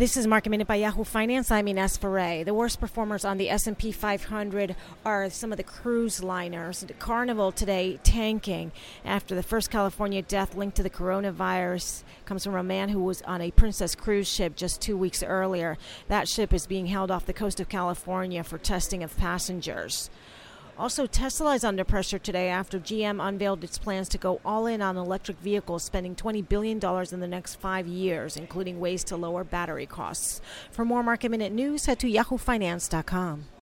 This is Market Minute by Yahoo Finance. I'm Ines Ferre. The worst performers on the S&P 500 are some of the cruise liners. Carnival today tanking after the first California death linked to the coronavirus comes from a man who was on a Princess cruise ship just two weeks earlier. That ship is being held off the coast of California for testing of passengers. Also, Tesla is under pressure today after GM unveiled its plans to go all in on electric vehicles, spending $20 billion in the next five years, including ways to lower battery costs. For more market minute news, head to yahoofinance.com.